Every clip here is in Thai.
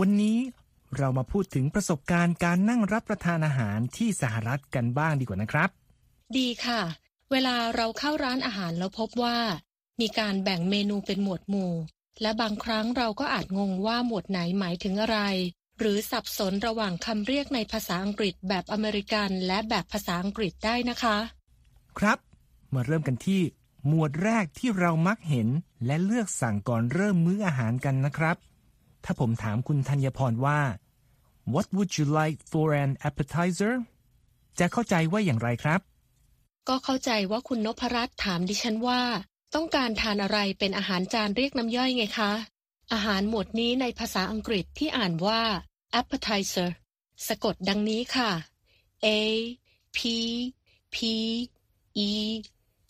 วันนี้เรามาพูดถึงประสบการณ์การนั่งรับประทานอาหารที่สหรัฐกันบ้างดีกว่านะครับ ดีค่ะ เวลาเราเข้าร้านอาหารแล้วพบว่า มีการแบ่งเมนูเป็นหมวดหมู่ และบางครั้งเราก็อาจงงว่าหมวดไหนหมายถึงอะไร หรือสับสนระหว่างคำเรียกในภาษาอังกฤษแบบอเมริกันและแบบภาษาอังกฤษได้นะคะ ครับ มาเริ่มกันที่ หมวดแรกที่เรามักเห็นและเลือกสั่งก่อนเริ่มมื้ออาหารกันนะครับ ถ้าผมถามคุณธัญพรว่า What would you like for an appetizer จะเข้าใจว่าอย่างไรครับ ก็เข้าใจว่าคุณนพรัตน์ถามดิฉันว่า ต้องการทานอะไรเป็นอาหารจานเรียกน้ำย่อยไงคะ อาหารหมวดนี้ในภาษาอังกฤษที่อ่านว่า appetizer สะกดดังนี้ค่ะ a p p e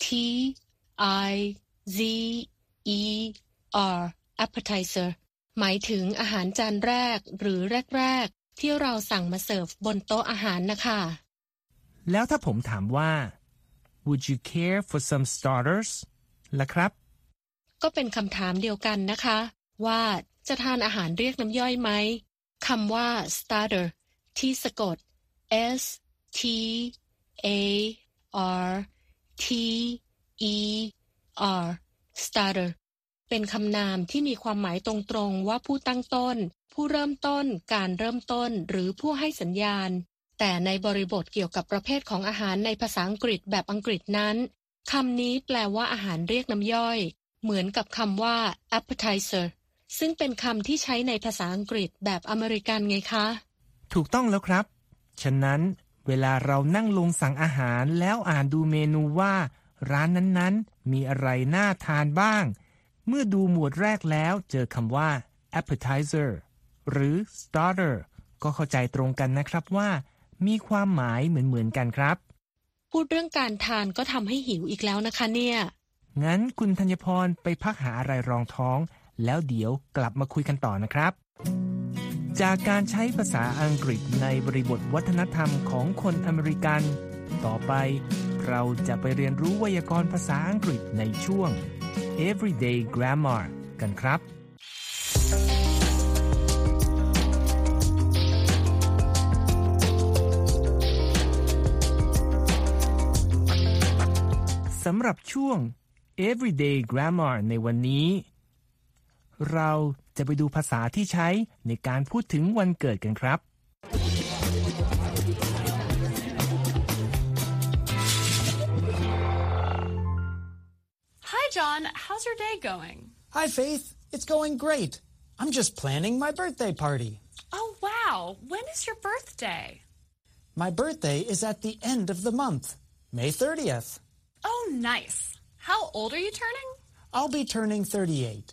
t i z e r appetizer หมายถึงอาหารจานแรกหรือแรก ๆ ที่เราสั่งมาเสิร์ฟบนโต๊ะอาหารนะคะ แล้วถ้าผมถามว่า Would you care for some starters ล่ะครับ ก็เป็นคำถามเดียวกันนะคะ ว่าจะทานอาหารเรียกน้ำย่อยไหมคำว่า starter ที่สะกด s t a r t e r starter เป็นคำนามที่มีความหมายตรงๆ ว่าผู้ตั้งต้น ผู้เริ่มต้น การเริ่มต้น หรือผู้ให้สัญญาณ แต่ในบริบทเกี่ยวกับประเภทของอาหารในภาษาอังกฤษแบบอังกฤษนั้นคำนี้แปลว่าอาหารเรียกน้ำย่อย เหมือนกับคำว่า appetizer ซึ่งเป็นคำที่ใช้ในภาษาอังกฤษแบบอเมริกันไงคะ ถูกต้องแล้วครับ ฉะนั้นเวลาเรานั่งลงสั่งอาหารแล้วอ่านดูเมนูว่า ร้านนั้นๆ มีอะไรน่าทานบ้าง เมื่อดูหมวดแรกแล้วเจอคำว่า appetizer หรือ starter ก็เข้าใจตรงกันนะครับว่า มีความหมายเหมือนๆกันครับ พูดเรื่องการทานก็ทำให้หิวอีกแล้วนะคะเนี่ย งั้นคุณธัญพรไปพักหาอะไรรองท้อง แล้วเดี๋ยวกลับมาคุยกันต่อนะครับ จากการใช้ภาษาอังกฤษในบริบทวัฒนธรรมของคนอเมริกัน ต่อไปเราจะไปเรียนรู้ไวยากรณ์ภาษาอังกฤษในช่วง Everyday Grammar กันครับ สำหรับช่วง Everyday Grammar ในวันนี้ เราจะไปดูภาษาที่ใช้ในการพูดถึงวันเกิดกันครับ John. How's your day going? Hi, Faith. It's going great. I'm just planning my birthday party. Oh, wow. When is your birthday? My birthday is at the end of the month, May 30th. Oh, nice. How old are you turning? I'll be turning 38.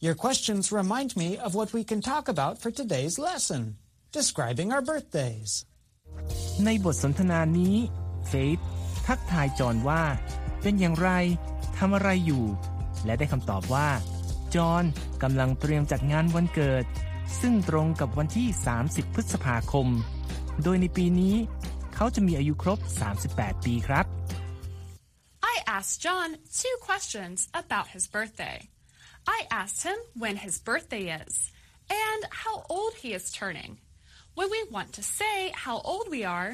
Your questions remind me of what we can talk about for today's lesson, describing our birthdays. ในบทสนทนานี้เฟธทักทายจอห์นว่า เป็นอย่างไร ทำอะไรอยู่ และได้คำตอบว่า จอห์นกำลังเตรียมจัดงานวันเกิด ซึ่งตรงกับวันที่ 30 พฤษภาคม โดยในปีนี้เขาจะมีอายุครบ 38 ปีครับ I asked John two questions about his birthday. I asked him when his birthday is and how old he is turning. When we want to say how old we are,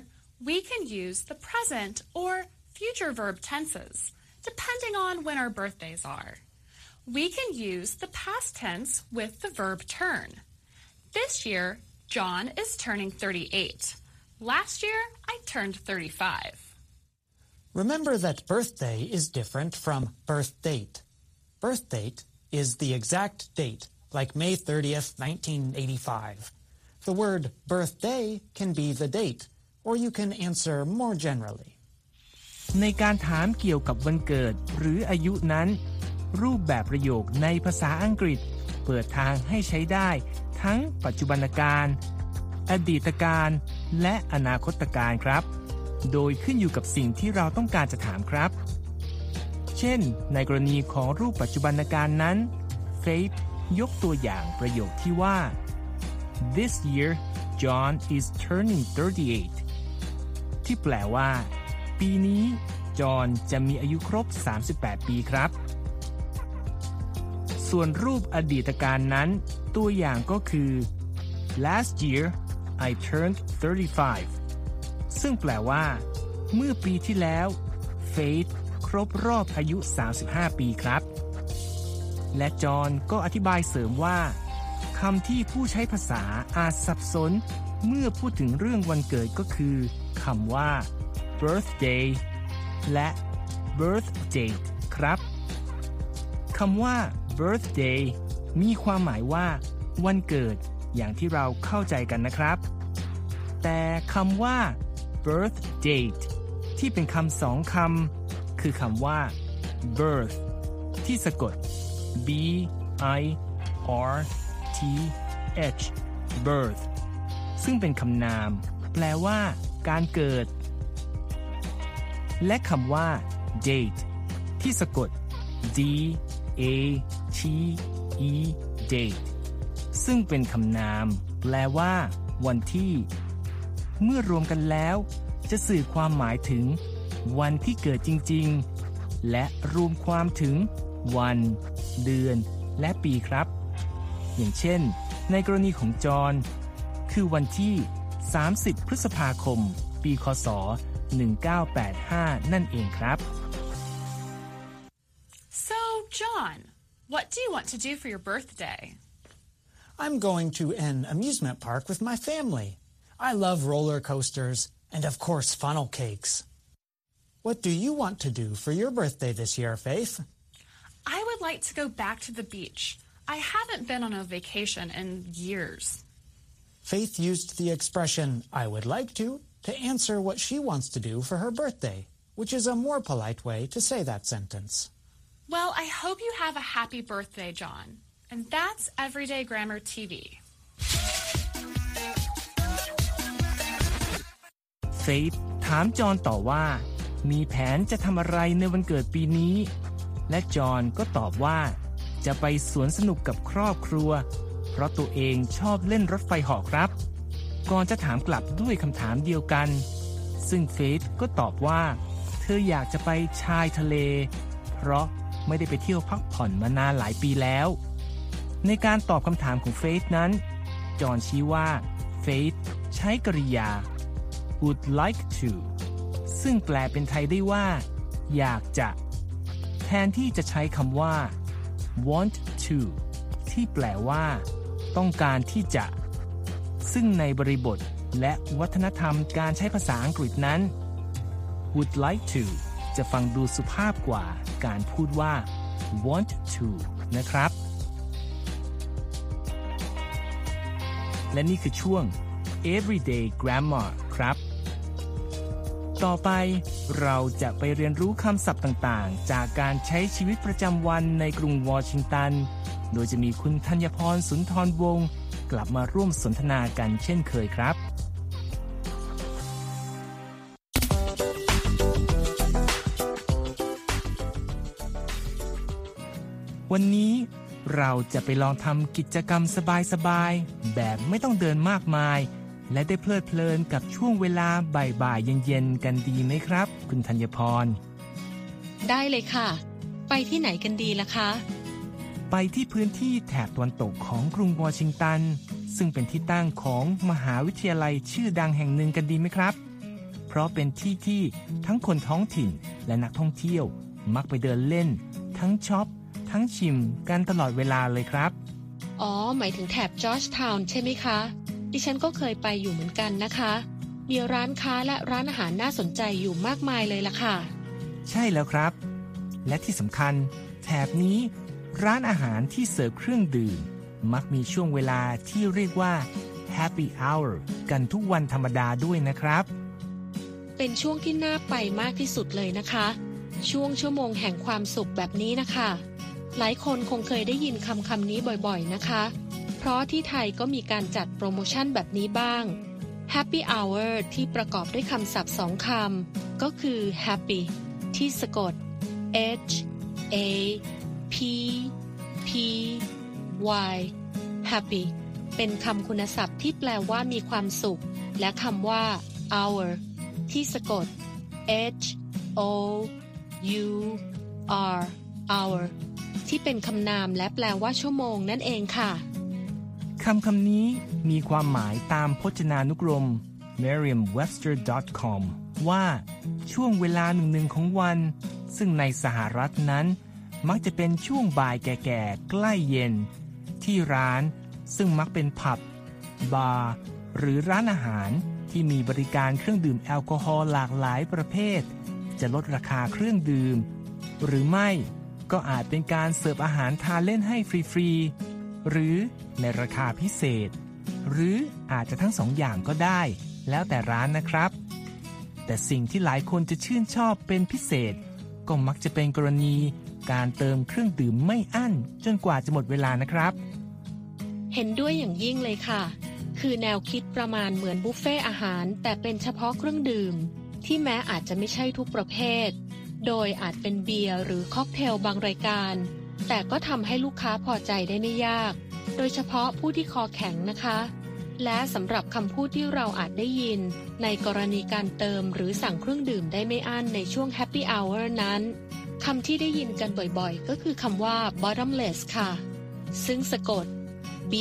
we can use the present or future verb tenses, depending on when our birthdays are. We can use the past tense with the verb turn. This year, John is turning 38. Last year, I turned 35. Remember that birthday is different from birth date. Birth date is the exact date, like May 30th, 1985. The word birthday can be the date, or you can answer more generally. ในการถามเกี่ยวกับวันเกิดหรืออายุนั้น รูปแบบประโยคในภาษาอังกฤษ เปิดทางให้ใช้ได้ ทั้งปัจจุบันการ อดีตการ และอนาคตการครับ โดยขึ้นอยู่กับสิ่งที่เราต้องการจะถามครับ เช่น ในกรณีของรูปปัจจุบันการนั้น Faith ยกตัวอย่างประโยคที่ว่า This year John is turning 38 ที่แปลว่า ปีนี้ จอห์นจะมีอายุครบ 38 ปีครับ ส่วนรูปอดีตการนั้น ตัวอย่างก็คือ last year I turned 35 ซึ่งแปลว่า เมื่อปีที่แล้ว Faith ครบรอบอายุ 35 ปีครับ และจอห์นก็อธิบายเสริมว่าคำที่ผู้ใช้ภาษาอาจสับสน เมื่อพูดถึงเรื่องวันเกิดก็คือคำว่า birthday และ birth date ครับคำว่า birthday มีความหมายว่า วันเกิดอย่างที่เราเข้าใจกันนะครับ แต่คำว่า birth date ที่เป็นคำสองคำคือคำว่า birth ที่สะกด b i r t h birth ซึ่งเป็นคำนาม แปลว่า การเกิด และคำว่า date ที่สะกด d a t e date ซึ่งเป็นคำนาม แปลว่า วันที่ เมื่อรวมกันแล้ว จะสื่อความหมายถึง วันที่เกิดจริง ๆ และรวมความถึง วัน เดือน และปีครับ อย่างเช่น ในกรณีของจอห์นคือวันที่ 30 พฤษภาคม ปี คศ 1985 นั่นเองครับ So, John, what do you want to do for your birthday? I'm going to an amusement park with my family. I love roller coasters and, of course, funnel cakes. What do you want to do for your birthday this year, Faith? I would like to go back to the beach. I haven't been on a vacation in years. Faith used the expression, I would like to, to answer what she wants to do for her birthday, which is a more polite way to say that sentence. Well, I hope you have a happy birthday, John. And that's Everyday Grammar TV. เฟธถามจอห์นต่อว่า มีแผนจะทำอะไรในวันเกิดปีนี้ และจอห์นก็ตอบว่า จะไปสวนสนุกกับครอบครัว เพราะตัวเองชอบเล่นรถไฟเหาะครับ ก่อนจะถามกลับด้วยคำถามเดียวกัน ซึ่งเฟธก็ตอบว่า เธออยากจะไปชายทะเล เพราะไม่ได้ไปเที่ยวพักผ่อนมานานหลายปีแล้ว ในการตอบคำถามของเฟธนั้น จอนชี้ว่าเฟธใช้กริยา would like to ซึ่งแปลเป็นไทยได้ว่า อยากจะ แทนที่จะใช้คำว่า want to ที่แปลว่า ต้องการที่จะ ซึ่งในบริบทและวัฒนธรรมการใช้ภาษาอังกฤษนั้น would like to จะฟังดูสุภาพกว่าการพูดว่า want to นะครับ และนี่คือช่วง everyday grammar ครับ ต่อไปเราจะไปเรียนรู้คำศัพท์ต่างๆ จากการใช้ชีวิตประจำวันในกรุงวอชิงตัน โดยจะมีคุณธัญพรสุนทรวงศ์ กลับมาร่วมสนทนากันเช่นเคยครับวันนี้เราจะไปลองทำกิจกรรมสบายๆ แบบไม่ต้องเดินมากมาย และได้เพลิดเพลินกับช่วงเวลาบ่ายๆเย็นๆกันดีไหมครับ คุณธัญพร ได้เลยค่ะ ไปที่ไหนกันดีล่ะคะ ไปที่พื้นที่แถบตะวันตกของกรุงวอชิงตัน ซึ่งเป็นที่ตั้งของมหาวิทยาลัยชื่อดังแห่งหนึ่งกันดีไหมครับ เพราะเป็นที่ที่ทั้งคนท้องถิ่นและนักท่องเที่ยวมักไปเดินเล่น ทั้งช็อป ทั้งชิมกันตลอดเวลาเลยครับ อ๋อ หมายถึงแถบจอร์จทาวน์ใช่ไหมคะ ดิฉันก็เคยไปอยู่เหมือนกันนะคะ มีร้านค้าและร้านอาหารน่าสนใจอยู่มากมายเลยล่ะค่ะ ใช่แล้วครับ และที่สำคัญแถบนี้ ร้านอาหารที่เสิร์ฟเครื่องดื่ม มักมีช่วงเวลาที่เรียกว่า happy hour กันทุกวันธรรมดาด้วยนะครับ เป็นช่วงที่น่าไปมากที่สุดเลยนะคะ ช่วงชั่วโมงแห่งความสุขแบบนี้นะคะ หลายคนคงเคยได้ยินคำคำนี้บ่อยๆนะคะ เพราะที่ไทยก็มีการจัดโปรโมชั่นแบบนี้บ้าง Happy Hour ที่ประกอบด้วยคำศัพท์สองคำ ก็คือ Happy ที่สะกด H A P Y Happy เป็นคำคุณศัพท์ที่แปลว่ามีความสุข และคำว่า hour ที่สะกด H O U R hour ที่เป็นคำนามและแปลว่าชั่วโมงนั่นเองค่ะคำคำนี้มีความหมายตามพจนานุกรม merriam-webster.com ว่า ช่วงเวลาหนึ่งๆของวัน ซึ่งในสหรัฐนั้น มักจะเป็นช่วงบ่ายแก่ๆใกล้เย็น ที่ร้านซึ่งมักเป็นผับ บาร์ หรือร้านอาหารที่มีบริการเครื่องดื่มแอลกอฮอล์หลากหลายประเภท จะลดราคาเครื่องดื่ม หรือไม่ก็อาจเป็นการเสิร์ฟอาหารทานเล่นให้ฟรีๆ หรือในราคาพิเศษ หรืออาจจะทั้งสองอย่างก็ได้ แล้วแต่ร้านนะครับ แต่สิ่งที่หลายคนจะชื่นชอบเป็นพิเศษ ก็มักจะเป็นกรณี การเติมเครื่องดื่มไม่อั้น จนกว่าจะหมดเวลานะครับ เห็นด้วยอย่างยิ่งเลยค่ะ คือแนวคิดประมาณเหมือนบุฟเฟ่อาหาร แต่เป็นเฉพาะเครื่องดื่ม ที่แม้อาจจะไม่ใช่ทุกประเภท โดยอาจเป็นเบียร์หรือค็อกเทลบางรายการ แต่ก็ทำให้ลูกค้าพอใจได้ไม่ยาก โดยเฉพาะผู้ที่คอแข็งนะคะและสำหรับคำพูดที่เราอาจได้ยิน ในกรณีการเติมหรือสั่งเครื่องดื่มได้ไม่อั้นในช่วง Happy Hour นั้น คำที่ได้ยินกันบ่อยๆ ก็คือคำว่า bottomless ค่ะ ซึ่งสะกด B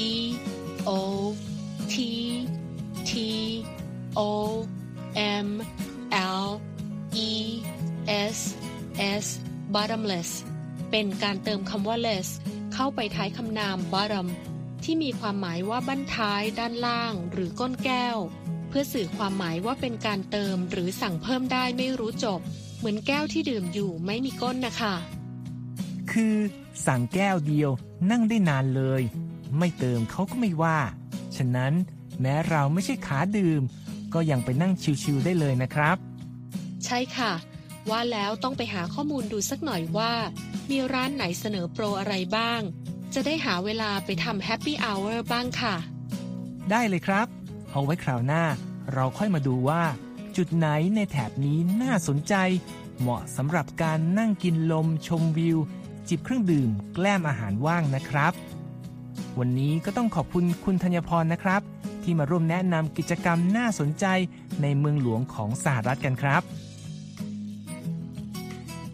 O T T O M L E S S bottomless เป็นการเติมคำว่า less เข้าไปท้ายคำนาม bottom ที่มีความหมายว่าบั้นท้ายด้านล่าง หรือก้นแก้ว เพื่อสื่อความหมายว่าเป็นการเติมหรือสั่งเพิ่มได้ไม่รู้จบ เหมือนแก้วที่ดื่มอยู่ไม่มีก้นนะคะ คือสั่งแก้วเดียวนั่งได้นานเลย ไม่เติมเขาก็ไม่ว่า ฉะนั้นแม้เราไม่ใช่ขาดื่ม ก็ยังไปนั่งชิวๆได้เลยนะครับ ใช่ค่ะ ว่าแล้วต้องไปหาข้อมูลดูสักหน่อยว่า มีร้านไหนเสนอโปรอะไรบ้าง จะได้หาเวลาไปทำ Happy Hour บ้างค่ะ ได้เลยครับ เอาไว้คราวหน้า เราค่อยมาดูว่า จุดไหนในแถบนี้น่าสนใจ เหมาะสำหรับการนั่งกินลมชมวิว จิบเครื่องดื่ม แกล้มอาหารว่างนะครับ วันนี้ก็ต้องขอบคุณคุณธัญพรนะครับ ที่มาร่วมแนะนำกิจกรรมน่าสนใจในเมืองหลวงของสหรัฐกันครับ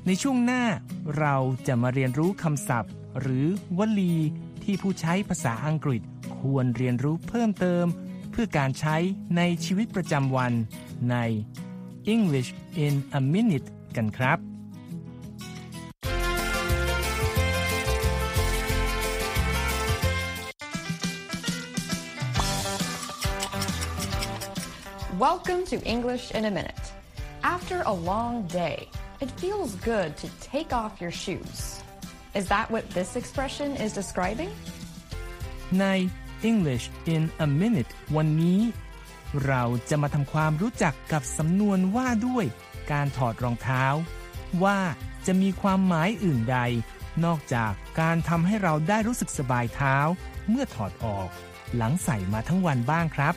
ในช่วงหน้าเราจะมาเรียนรู้คำศัพท์ หรือวลีที่ผู้ใช้ภาษาอังกฤษควรเรียนรู้เพิ่มเติม เพื่อการใช้ในชีวิตประจำวัน ใน English in a minute กันครับ Welcome to English in a Minute. After a long day, it feels good to take off your shoes. Is that what this expression is describing? ใน English in a minute วันนี้ เราจะมาทำความรู้จักกับสำนวนว่าด้วย การถอดรองเท้า ว่าจะมีความหมายอื่นใด นอกจากการทำให้เราได้รู้สึกสบายเท้า เมื่อถอดออก หลังใส่มาทั้งวันบ้างครับ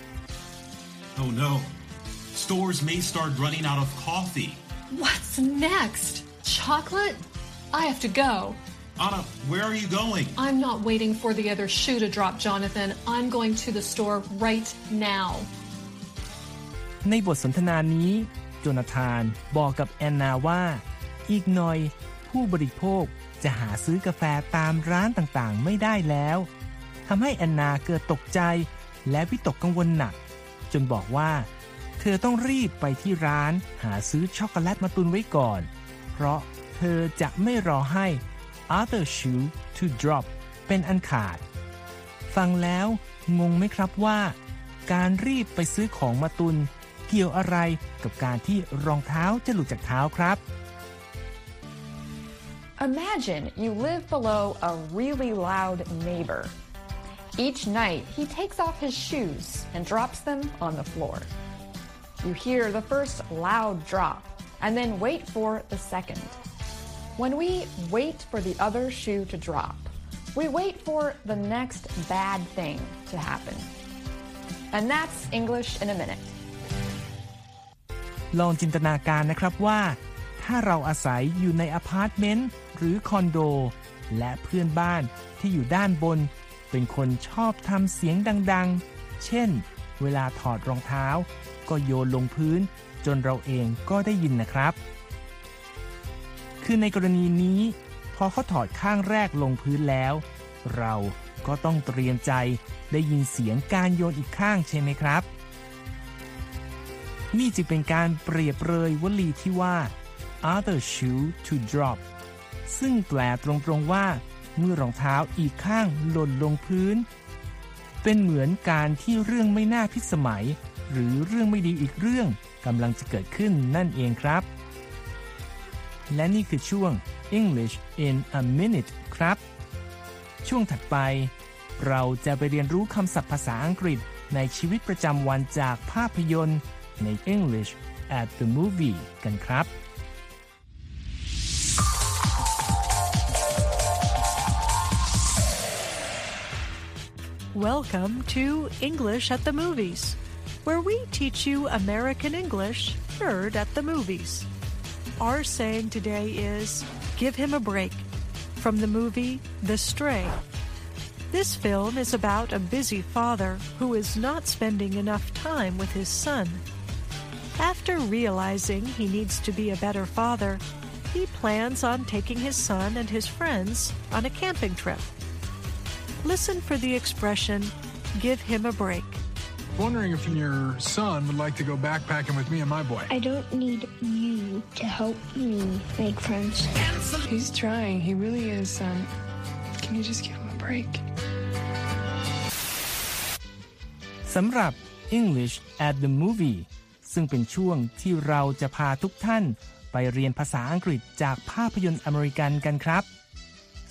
Oh no. Stores may start running out of coffee. What's next? Chocolate? I have to go. Anna, where are you going? I'm not waiting for the other shoe to drop, Jonathan. I'm going to the store right now. ในบทสนทนานี้ โจนาธานบอกกับแอนนาว่า อีกหน่อย ผู้บริโภคจะหาซื้อกาแฟตามร้านต่างๆ ไม่ได้แล้วทำให้แอนนาเกิดตกใจและวิตกกังวลหนัก จนบอกว่า เธอต้องรีบไปที่ร้านหาซื้อช็อกโกแลตมาตุนไว้ก่อน เพราะเธอจะไม่รอให้ other shoe to drop เป็นอันขาด ฟังแล้วงงไหมครับว่า การรีบไปซื้อของมาตุน เกี่ยวอะไรกับการที่รองเท้าจะหลุดจากเท้าครับ Imagine you live below a really loud neighbor. Each night, he takes off his shoes and drops them on the floor. You hear the first loud drop and then wait for the second. When we wait for the other shoe to drop, we wait for the next bad thing to happen. And that's English in a minute. ลองจินตนาการนะครับว่า ถ้าเราอาศัยอยู่ในอพาร์ตเมนต์หรือคอนโด และเพื่อนบ้านที่อยู่ด้านบน เป็นคนชอบทำเสียงดังๆ เช่น เวลาถอดรองเท้า ก็โยนลงพื้น จนเราเองก็ได้ยินนะครับ คือในกรณีนี้ พอเขาถอดข้างแรกลงพื้นแล้ว เราก็ต้องเตรียมใจได้ยินเสียงการโยนอีกข้างใช่ไหมครับ นี่จึงเป็นการเปรียบเลยวลีที่ว่า other shoe to drop ซึ่งแปลตรงๆว่า เมื่อรองเท้าอีกข้างหล่นลงพื้น เป็นเหมือนการที่เรื่องไม่น่าพิสมัย หรือเรื่องไม่ดีอีกเรื่องกำลังจะเกิดขึ้นนั่นเองครับ และนี่คือช่วง English in a minute ครับ ช่วงถัดไป เราจะไปเรียนรู้คำศัพท์ภาษาอังกฤษในชีวิตประจำวันจากภาพยนตร์ ใน English at the movie กันครับ Welcome to English at the Movies, where we teach you American English heard at the movies. Our saying today is give him a break from the movie The Stray. This film is about a busy father who is not spending enough time with his son. After realizing he needs to be a better father, he plans on taking his son and his friends on a camping trip. Listen for the expression, give him a break. Wondering if your son would like to go backpacking with me and my boy. I don't need you to help me make friends. He's trying. He really is. Um, can you just give him a break? สำหรับ English at the movie ซึ่งเป็นช่วงที่เราจะพาทุกท่านไปเรียนภาษาอังกฤษจากภาพยนตร์อเมริกันกันครับ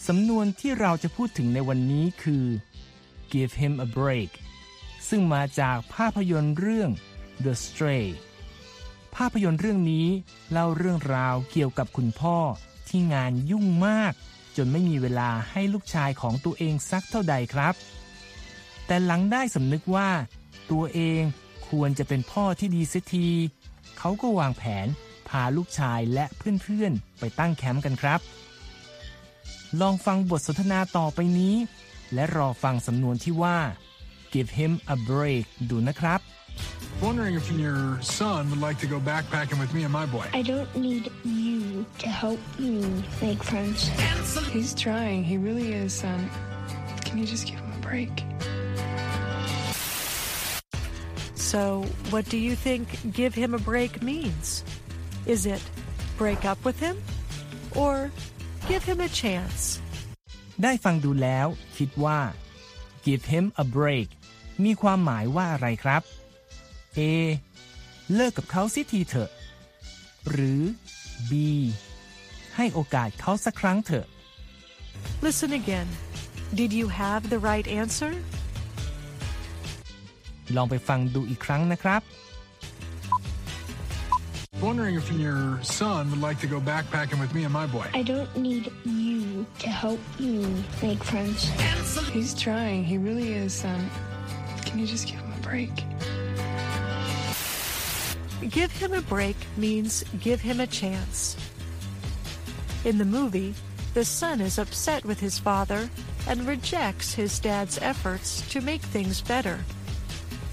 สำนวนที่เราจะพูดถึงในวันนี้คือ give him a break ซึ่งมาจากภาพยนตร์เรื่อง The Stray ภาพยนตร์เรื่องนี้ เล่าเรื่องราวเกี่ยวกับคุณพ่อที่งานยุ่งมาก จนไม่มีเวลาให้ลูกชายของตัวเองสักเท่าใดครับ แต่หลังได้สำนึกว่า ตัวเอง ควรจะเป็นพ่อที่ดีเสียทีเขาก็วางแผนพาลูกชายและเพื่อนๆ ไปตั้งแคมป์กันครับ ลองฟังบทสนทนาต่อไปนี้ และรอฟังสำนวนที่ว่า give him a break ดูนะครับ Wondering if your son would like to go backpacking with me and my boy. I don't need you to help me make friends. He's trying. He really is. Um, can you just give him a break? So, what do you think give him a break means? Is it break up with him or give him a chance? ได้ฟังดูแล้วคิดว่า give him a break มีความหมายว่าอะไรครับ A เลิกกับเขาสิทีเถอะ หรือ B ให้โอกาสเขาสักครั้งเถอะ Listen again. Did you have the right answer? ลองไปฟังดูอีกครั้งนะครับ Wondering if your son would like to go backpacking with me and my boy. I don't need you to help me make friends. He's trying. He really is. Um, can you just give him a break? Give him a break means give him a chance. In the movie, the son is upset with his father and rejects his dad's efforts to make things better.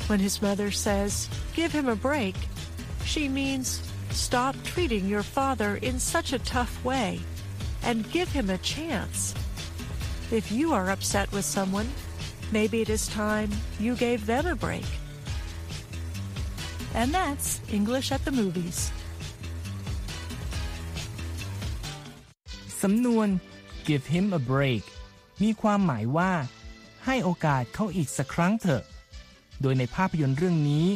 When his mother says, give him a break, she means stop treating your father in such a tough way and give him a chance. If you are upset with someone, maybe it is time you gave them a break. And that's English at the movies. สำนวน give him a break มีความหมายว่า ให้โอกาสเขาอีกสักครั้งเถอะ โดยในภาพยนตร์เรื่องนี้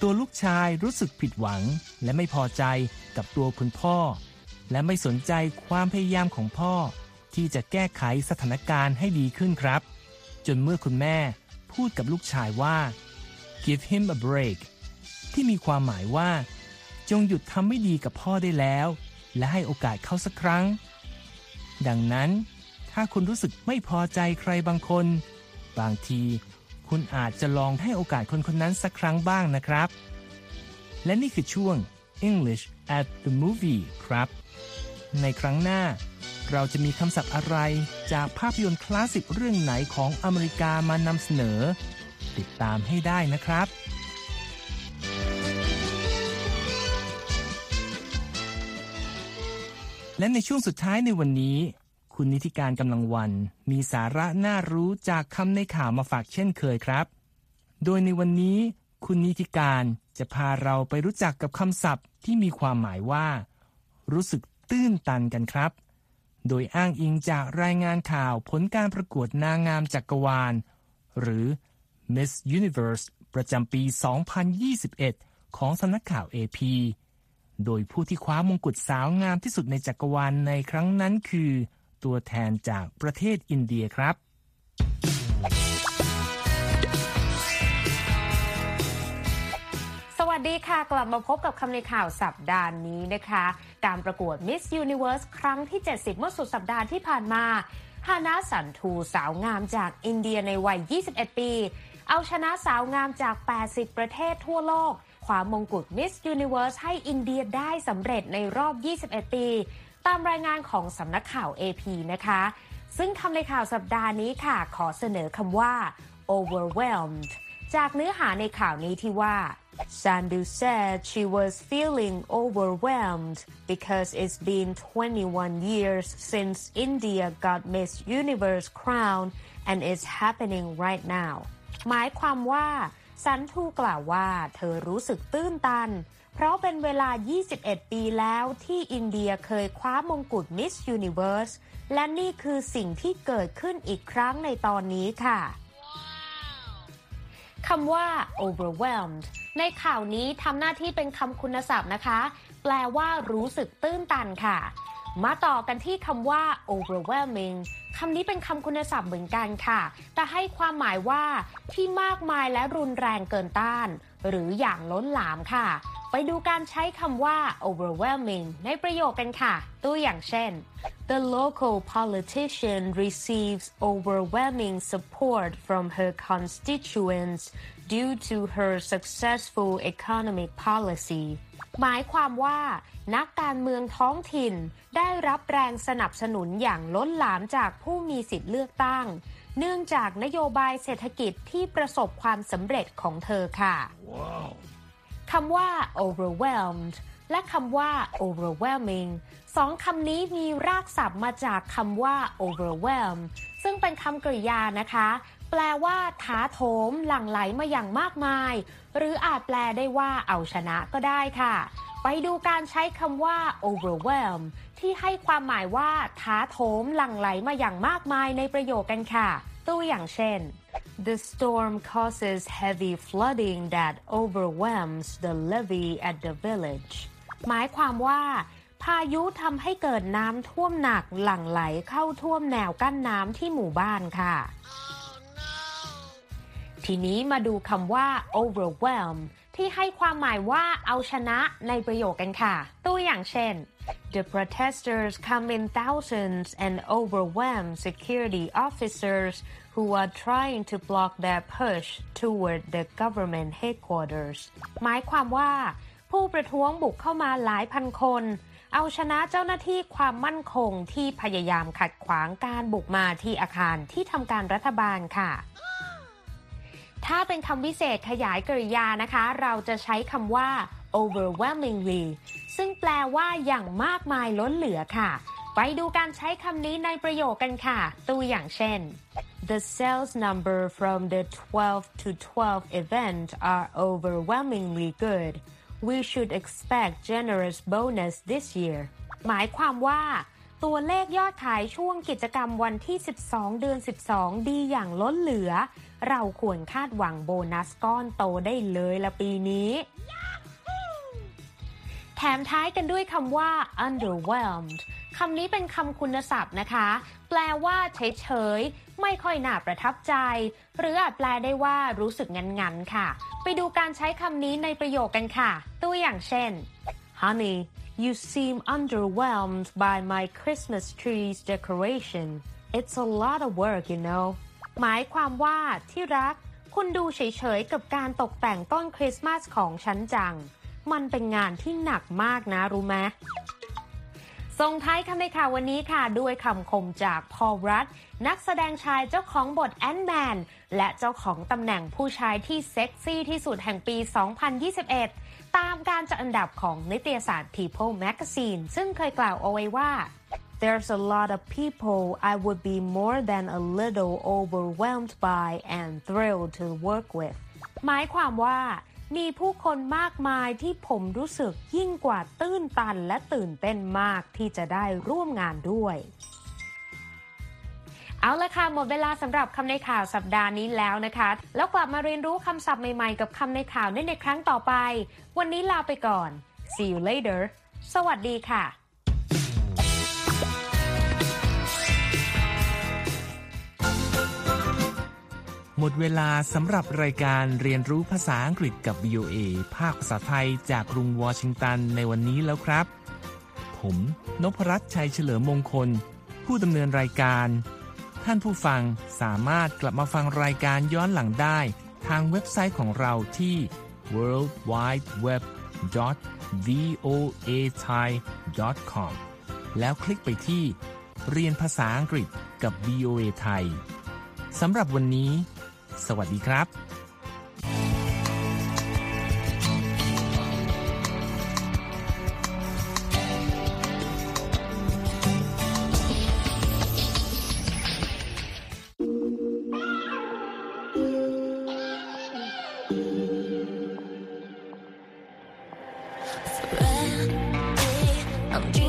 ตัวลูกชายรู้สึกผิดหวัง และไม่พอใจกับตัวคุณพ่อ และไม่สนใจความพยายามของพ่อ ที่จะแก้ไขสถานการณ์ให้ดีขึ้นครับ จนเมื่อคุณแม่พูดกับลูกชายว่า give him a break ที่มีความหมายว่า จงหยุดทำไม่ดีกับพ่อได้แล้ว และให้โอกาสเขาสักครั้ง ดังนั้น ถ้าคุณรู้สึกไม่พอใจใครบางคน บางที คุณอาจจะลองให้โอกาสคนคนนั้นสักครั้งบ้างนะครับ และนี่คือช่วง English at the movie ครับ ในครั้งหน้า เราจะมีคำศัพท์อะไรจากภาพยนตร์คลาสสิกเรื่องไหนของอเมริกามานำเสนอ ติดตามให้ได้นะครับและในช่วงสุดท้ายในวันนี้ คุณนิติการกำลังวัน มีสาระน่ารู้จากคำในข่าวมาฝากเช่นเคยครับ โดยในวันนี้คุณนิติการจะพาเราไปรู้จักกับคำศัพท์ที่มีความหมายว่า รู้สึกตื้นตันกันครับ โดยอ้างอิงจากรายงานข่าวผลการประกวดนางงามจักกรวาล หรือ Miss Universe ประจำปี 2021 ของสำนักข่าว AP โดยผู้ที่คว้ามงกุฎสาวงามที่สุดในจักรวาลในครั้งนั้นคือ ตัวแทนจากประเทศอินเดียครับ สวัสดีค่ะ กลับมาพบกับคำในข่าวสัปดาห์นี้นะคะ การประกวด Miss Universe ครั้งที่ 70 เมื่อสุดสัปดาห์ที่ผ่านมาฮานาสันทูสาวงามจากอินเดียในวัย 21 ปี เอาชนะสาวงามจาก 80 ประเทศทั่วโลกคว้ามงกุฎ Miss Universe ให้อินเดียได้สำเร็จในรอบ 21 ปี ตามรายงานของสำนักข่าว AP นะคะ ซึ่งคำในข่าวสัปดาห์นี้ค่ะ ขอเสนอคำว่า overwhelmed จากเนื้อหาในข่าวนี้ที่ว่า Sandu said she was feeling overwhelmed because it's been 21 years since India got Miss Universe crown and it's happening right now หมายความว่า สันทูกล่าวว่าเธอรู้สึกตื้นตัน เพราะเป็นเวลา 21 ปีแล้วที่อินเดียเคยคว้ามงกุฎ Miss Universe และนี่คือสิ่งที่เกิดขึ้นอีกครั้งในตอนนี้ค่ะ คำว่า overwhelmed ในข่าวนี้ทำหน้าที่เป็นคำคุณศัพท์นะคะ แปลว่ารู้สึกตื้นตันค่ะ มาต่อกันที่คำว่า overwhelming คำนี้เป็นคำคุณศัพท์เหมือนกันค่ะ แต่ให้ความหมายว่าที่มากมายและรุนแรงเกินต้านหรืออย่างล้นหลามค่ะ ไปดูการใช้คำว่า overwhelming ในประโยคกันค่ะ ตัวอย่างเช่น The local politician receives overwhelming support from her constituents due to her successful economic policy หมายความว่านักการเมืองท้องถิ่นได้รับแรงสนับสนุนอย่างล้นหลามจากผู้มีสิทธิ์เลือกตั้ง เนื่องจากนโยบายเศรษฐกิจที่ประสบความสำเร็จของเธอค่ะ wow. คำว่า overwhelmed และคำว่า overwhelming สองคำนี้มีรากศัพท์มาจากคำว่า overwhelm ซึ่งเป็นคำกริยานะคะ แปลว่าถาโถมหลั่งไหลมาอย่างมากมาย หรืออาจแปลได้ว่าเอาชนะก็ได้ค่ะ ไปดูการใช้คำว่า overwhelm ที่ให้ความหมายว่าถาโถมหลั่งไหลมาอย่างมากมายในประโยคกันค่ะ ตัวอย่างเช่น The storm causes heavy flooding that overwhelms the levee at the village หมายความว่าพายุทำให้เกิดน้ำท่วมหนักหลั่งไหลเข้าท่วมแนวกั้นน้ำที่หมู่บ้านค่ะ ทีนี้มาดูคำว่า overwhelm ที่ให้ความหมายว่าเอาชนะในประโยคกันค่ะ ตัวอย่างเช่น The protesters come in thousands and overwhelm security officers who are trying to block their push toward the government headquarters หมายความว่า ผู้ประท้วงบุกเข้ามาหลายพันคน เอาชนะเจ้าหน้าที่ความมั่นคงที่พยายามขัดขวางการบุกมาที่อาคารที่ทำการรัฐบาลค่ะ ถ้าเป็นคำวิเศษขยายกริยานะคะ เราจะใช้คำว่า overwhelmingly ซึ่งแปลว่าอย่างมากมายล้นเหลือค่ะ ไปดูการใช้คำนี้ในประโยคกันค่ะ ตัวอย่างเช่น The sales number from the 12 to 12 event are overwhelmingly good. We should expect generous bonus this year. หมายความว่า ตัวเลขยอดขายช่วงกิจกรรมวันที่ 12 เดือน 12 ดีอย่างล้นเหลือ เราควรคาดหวังโบนัสก้อนโตได้เลยละปีนี้ แถมท้ายกันด้วยคำว่า underwhelmed คำนี้เป็นคำคุณศัพท์นะคะ แปลว่าเฉยๆไม่ค่อยน่าประทับใจ หรืออาจแปลได้ว่ารู้สึกงันๆค่ะ ไปดูการใช้คำนี้ในประโยคกันค่ะ ตัวอย่างเช่น Honey you seem underwhelmed by my Christmas tree's decoration it's a lot of work you know หมายความว่าที่รัก คุณดูเฉยๆ กับการตกแต่งต้นคริสต์มาสของฉันจัง มันเป็นงานที่หนักมากนะรู้ไหมส่งท้ายคำในข่าววันนี้ค่ะ ด้วยคำคมจากพอลรัตนักแสดงชายเจ้าของบทแอนแมนและเจ้าของตำแหน่งผู้ชายที่เซ็กซี่ที่สุดแห่งปี 2021 ตามการจัดอันดับของนิตยสาร People Magazine ซึ่งเคยกล่าวเอาไว้ว่า There's a lot of people I would be more than a little overwhelmed by and thrilled to work with หมายความว่ามีผู้คนมากมายที่ผมรู้สึกยิ่งกว่าตื้นตันและตื่นเต้นมากที่จะได้ร่วมงานด้วย เอาละค่ะ หมดเวลาสำหรับคำในข่าวสัปดาห์นี้แล้วนะคะ แล้วกลับมาเรียนรู้คำศัพท์ใหม่ๆ กับคำในข่าวได้ในครั้งต่อไป วันนี้ลาไปก่อน see you later สวัสดีค่ะหมดเวลาสำหรับรายการเรียนรู้ภาษาอังกฤษกับ VOA ภาคภาษาไทยจากกรุงวอชิงตันในวันนี้แล้วครับ ผมนพรัตน์ชัยเฉลิมมงคล ผู้ดำเนินรายการ ท่านผู้ฟังสามารถกลับมาฟังรายการย้อนหลังได้ ทางเว็บไซต์ของเราที่ world wide web voa thai com แล้วคลิกไปที่ เรียนภาษาอังกฤษกับ VOA ไทยสำหรับวันนี้ สวัสดีครับ I'm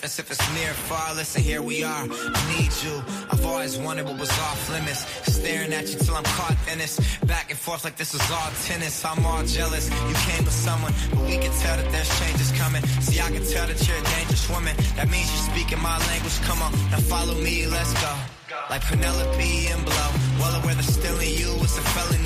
difference if it's near far. Listen, here we are. I need you. I've always wanted what was off limits. Staring at you till I'm caught in this. Back and forth like this is all tennis. I'm all jealous. You came with someone, but we can tell that there's changes coming. See, I can tell that you're a dangerous woman. That means you're speaking my language. Come on, now follow me. Let's go. like Penelope and Blow. Well aware that stealing you is a felony.